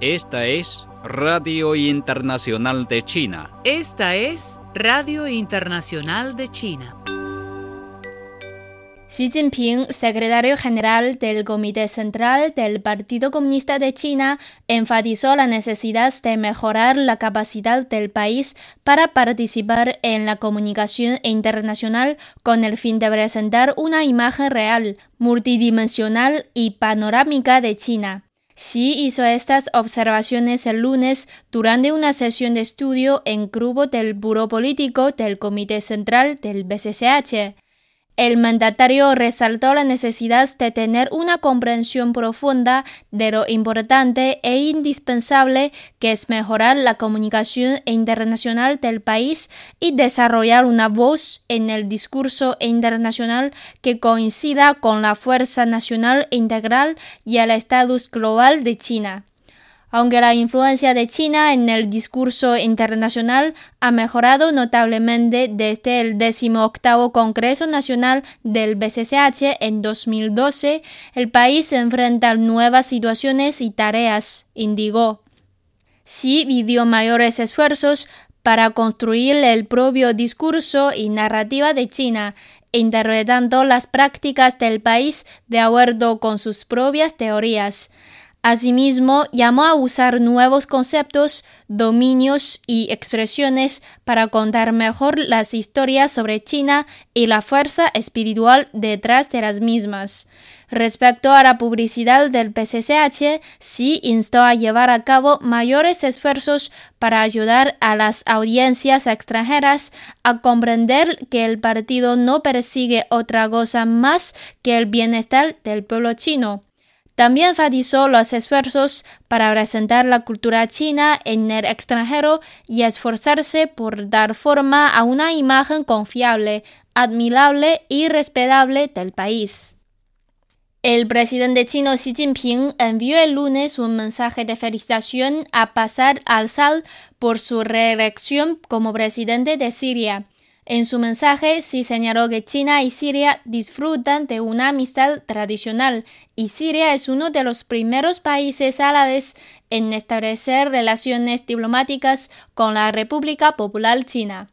Esta es Radio Internacional de China. Esta es Radio Internacional de China. Xi Jinping, secretario general del Comité Central del Partido Comunista de China, enfatizó la necesidad de mejorar la capacidad del país para participar en la comunicación internacional con el fin de presentar una imagen real, multidimensional y panorámica de China. Xi hizo estas observaciones el lunes durante una sesión de estudio en grupo del Buró Político del Comité Central del BCCH. El mandatario resaltó la necesidad de tener una comprensión profunda de lo importante e indispensable que es mejorar la comunicación internacional del país y desarrollar una voz en el discurso internacional que coincida con la fuerza nacional integral y el estatus global de China. Aunque la influencia de China en el discurso internacional ha mejorado notablemente desde el 18 Congreso Nacional del BCCH en 2012, el país se enfrenta a nuevas situaciones y tareas, indicó. Xi pidió mayores esfuerzos para construir el propio discurso y narrativa de China, interpretando las prácticas del país de acuerdo con sus propias teorías. Asimismo, llamó a usar nuevos conceptos, dominios y expresiones para contar mejor las historias sobre China y la fuerza espiritual detrás de las mismas. Respecto a la publicidad del PCCH, Xi instó a llevar a cabo mayores esfuerzos para ayudar a las audiencias extranjeras a comprender que el partido no persigue otra cosa más que el bienestar del pueblo chino. También enfatizó los esfuerzos para presentar la cultura china en el extranjero y esforzarse por dar forma a una imagen confiable, admirable y respetable del país. El presidente chino Xi Jinping envió el lunes un mensaje de felicitación a Pasar al-Sal por su reelección como presidente de Siria. En su mensaje, sí señaló que China y Siria disfrutan de una amistad tradicional y Siria es uno de los primeros países árabes en establecer relaciones diplomáticas con la República Popular China.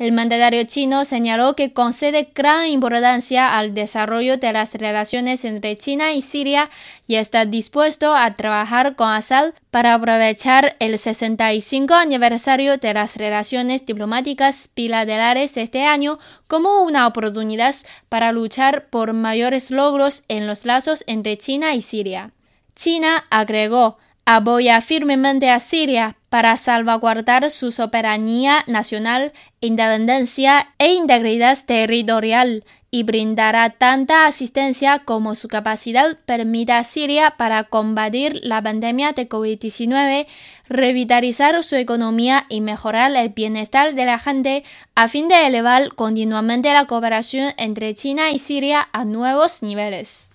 El mandatario chino señaló que concede gran importancia al desarrollo de las relaciones entre China y Siria y está dispuesto a trabajar con Assad para aprovechar el 65 aniversario de las relaciones diplomáticas bilaterales de este año como una oportunidad para luchar por mayores logros en los lazos entre China y Siria. China agregó apoya firmemente a Siria para salvaguardar su soberanía nacional, independencia e integridad territorial y brindará tanta asistencia como su capacidad permita a Siria para combatir la pandemia de COVID-19, revitalizar su economía y mejorar el bienestar de la gente a fin de elevar continuamente la cooperación entre China y Siria a nuevos niveles.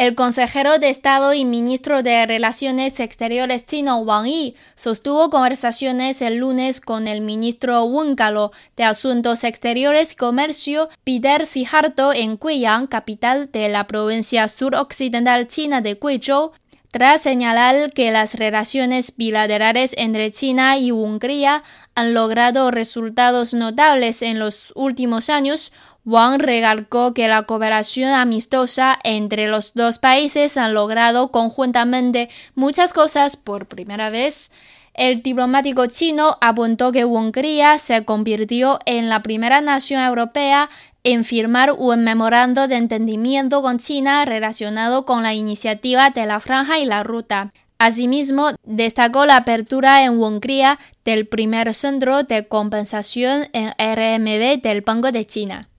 El consejero de Estado y ministro de Relaciones Exteriores chino Wang Yi sostuvo conversaciones el lunes con el ministro Wen Galo de Asuntos Exteriores y Comercio Peter Sijarto en Guiyang, capital de la provincia suroccidental china de Guizhou, tras señalar que las relaciones bilaterales entre China y Hungría han logrado resultados notables en los últimos años, Wang recalcó que la cooperación amistosa entre los dos países han logrado conjuntamente muchas cosas por primera vez. El diplomático chino apuntó que Hungría se convirtió en la primera nación europea en firmar un memorando de entendimiento con China relacionado con la iniciativa de la Franja y la Ruta. Asimismo, destacó la apertura en Hungría del primer centro de compensación en RMB del Banco de China.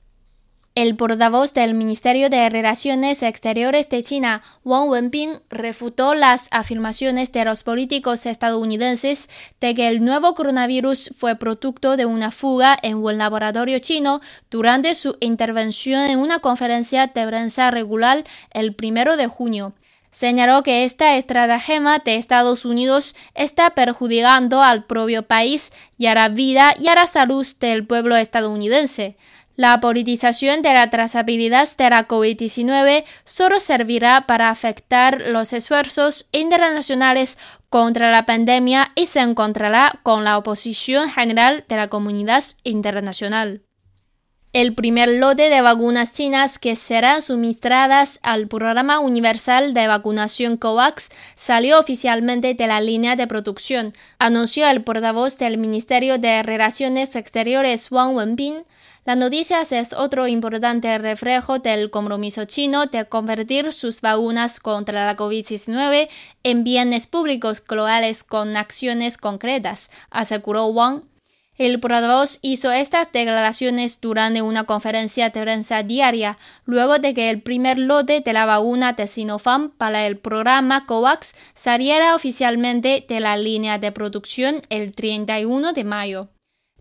El portavoz del Ministerio de Relaciones Exteriores de China, Wang Wenbin, refutó las afirmaciones de los políticos estadounidenses de que el nuevo coronavirus fue producto de una fuga en un laboratorio chino durante su intervención en una conferencia de prensa regular el primero de junio. Señaló que esta estratagema de Estados Unidos está perjudicando al propio país y a la vida y a la salud del pueblo estadounidense. La politización de la trazabilidad de la COVID-19 solo servirá para afectar los esfuerzos internacionales contra la pandemia y se encontrará con la oposición general de la comunidad internacional. El primer lote de vacunas chinas que serán suministradas al Programa Universal de Vacunación COVAX salió oficialmente de la línea de producción, anunció el portavoz del Ministerio de Relaciones Exteriores Wang Wenbin. La noticia es otro importante reflejo del compromiso chino de convertir sus vacunas contra la COVID-19 en bienes públicos globales con acciones concretas, aseguró Wang. El portavoz hizo estas declaraciones durante una conferencia de prensa diaria, luego de que el primer lote de la vacuna de Sinopharm para el programa COVAX saliera oficialmente de la línea de producción el 31 de mayo.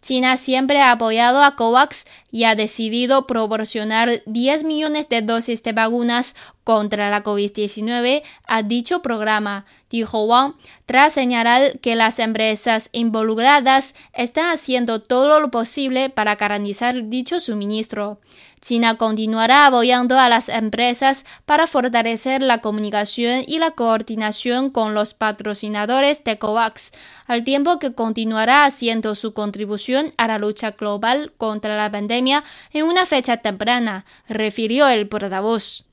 China siempre ha apoyado a COVAX y ha decidido proporcionar 10 millones de dosis de vacunas contra la COVID-19 a dicho programa, dijo Wang, tras señalar que las empresas involucradas están haciendo todo lo posible para garantizar dicho suministro. China continuará apoyando a las empresas para fortalecer la comunicación y la coordinación con los patrocinadores de COVAX, al tiempo que continuará haciendo su contribución a la lucha global contra la pandemia en una fecha temprana, refirió el portavoz.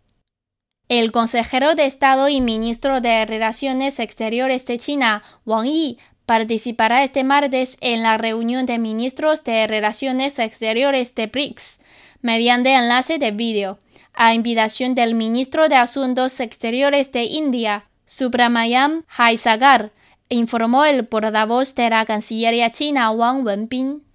El consejero de Estado y ministro de Relaciones Exteriores de China, Wang Yi, participará este martes en la reunión de ministros de Relaciones Exteriores de BRICS mediante enlace de vídeo, a invitación del ministro de Asuntos Exteriores de India, Subramayam Jaisagar, informó el portavoz de la Cancillería china Wang Wenbin.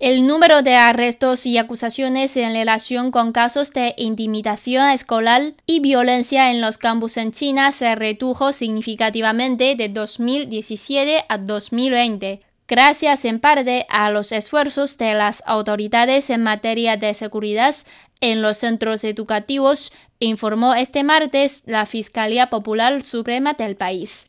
El número de arrestos y acusaciones en relación con casos de intimidación escolar y violencia en los campus en China se redujo significativamente de 2017 a 2020, gracias en parte a los esfuerzos de las autoridades en materia de seguridad en los centros educativos, informó este martes la Fiscalía Popular Suprema del país.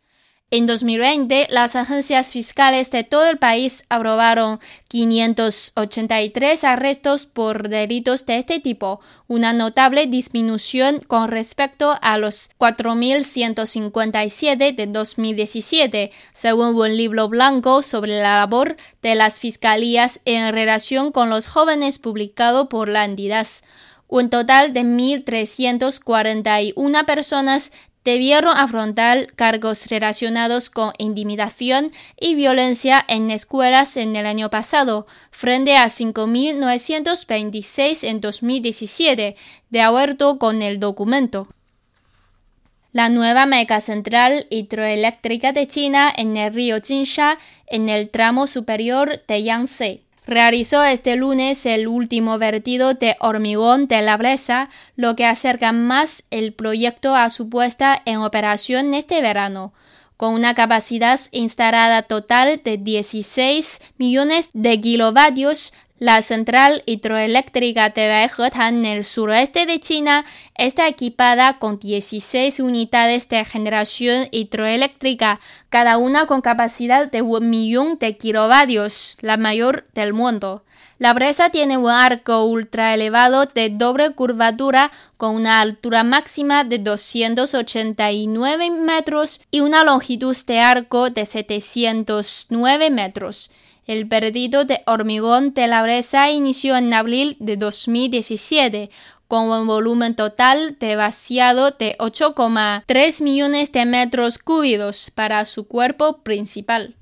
En 2020, las agencias fiscales de todo el país aprobaron 583 arrestos por delitos de este tipo, una notable disminución con respecto a los 4.157 de 2017, según un libro blanco sobre la labor de las fiscalías en relación con los jóvenes publicado por la entidad. Un total de 1.341 personas debieron afrontar cargos relacionados con intimidación y violencia en escuelas en el año pasado, frente a 5.926 en 2017, de acuerdo con el documento. La nueva mega central hidroeléctrica de China en el río Jinsha, en el tramo superior de Yangtze realizó este lunes el último vertido de hormigón de la presa, lo que acerca más el proyecto a su puesta en operación este verano. Con una capacidad instalada total de 16 millones de kilovatios, la central hidroeléctrica de Baihetan en el suroeste de China está equipada con 16 unidades de generación hidroeléctrica, cada una con capacidad de un millón de kilovatios, la mayor del mundo. La presa tiene un arco ultra elevado de doble curvatura con una altura máxima de 289 metros y una longitud de arco de 709 metros. El perdido de hormigón de la presa inició en abril de 2017 con un volumen total de vaciado de 8,3 millones de metros cúbidos para su cuerpo principal.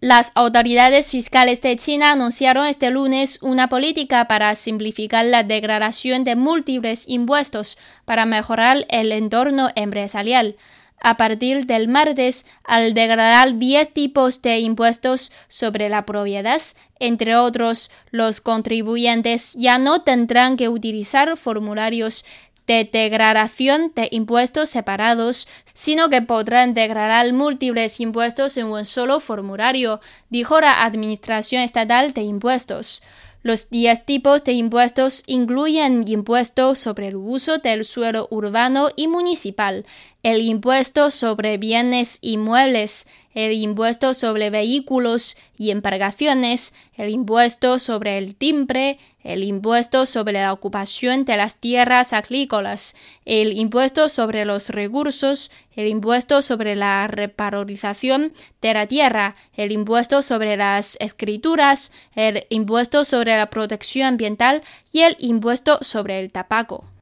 Las autoridades fiscales de China anunciaron este lunes una política para simplificar la declaración de múltiples impuestos para mejorar el entorno empresarial a partir del martes al degradar 10 tipos de impuestos sobre la propiedad. Entre otros, los contribuyentes ya no tendrán que utilizar formularios de degradación de impuestos separados, sino que podrán degradar múltiples impuestos en un solo formulario, dijo la Administración Estatal de Impuestos. Los 10 tipos de impuestos incluyen impuestos sobre el uso del suelo urbano y municipal, el impuesto sobre bienes inmuebles, el impuesto sobre vehículos y embarcaciones, el impuesto sobre el timbre, el impuesto sobre la ocupación de las tierras agrícolas, el impuesto sobre los recursos, el impuesto sobre la reparorización de la tierra, el impuesto sobre las escrituras, el impuesto sobre la protección ambiental y el impuesto sobre el tabaco.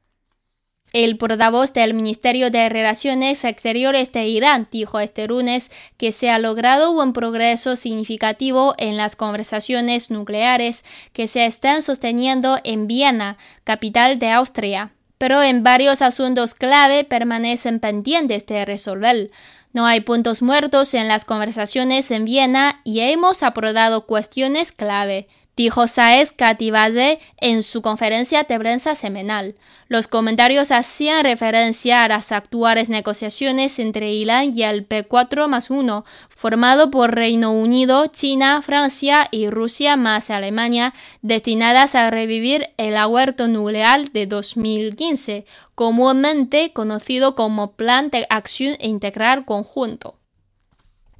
El portavoz del Ministerio de Relaciones Exteriores de Irán dijo este lunes que se ha logrado un progreso significativo en las conversaciones nucleares que se están sosteniendo en Viena, capital de Austria. Pero en varios asuntos clave permanecen pendientes de resolver. No hay puntos muertos en las conversaciones en Viena y hemos aprobado cuestiones clave dijo Saez Katibaze en su conferencia de prensa semanal. Los comentarios hacían referencia a las actuales negociaciones entre Irán y el P4 más 1, formado por Reino Unido, China, Francia y Rusia más Alemania, destinadas a revivir el acuerdo nuclear de 2015, comúnmente conocido como Plan de Acción Integral Conjunto.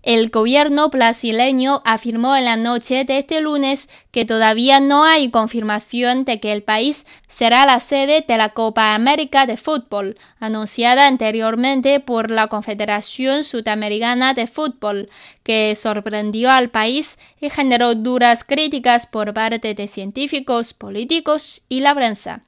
El gobierno brasileño afirmó en la noche de este lunes que todavía no hay confirmación de que el país será la sede de la Copa América de Fútbol, anunciada anteriormente por la Confederación Sudamericana de Fútbol, que sorprendió al país y generó duras críticas por parte de científicos, políticos y la prensa.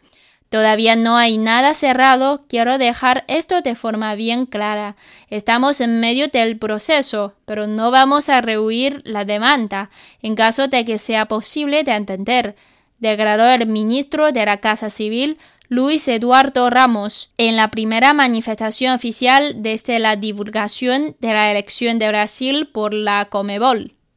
Todavía no hay nada cerrado, quiero dejar esto de forma bien clara. Estamos en medio del proceso, pero no vamos a rehuir la demanda, en caso de que sea posible de entender, declaró el ministro de la Casa Civil, Luis Eduardo Ramos, en la primera manifestación oficial desde la divulgación de la elección de Brasil por la Comebol.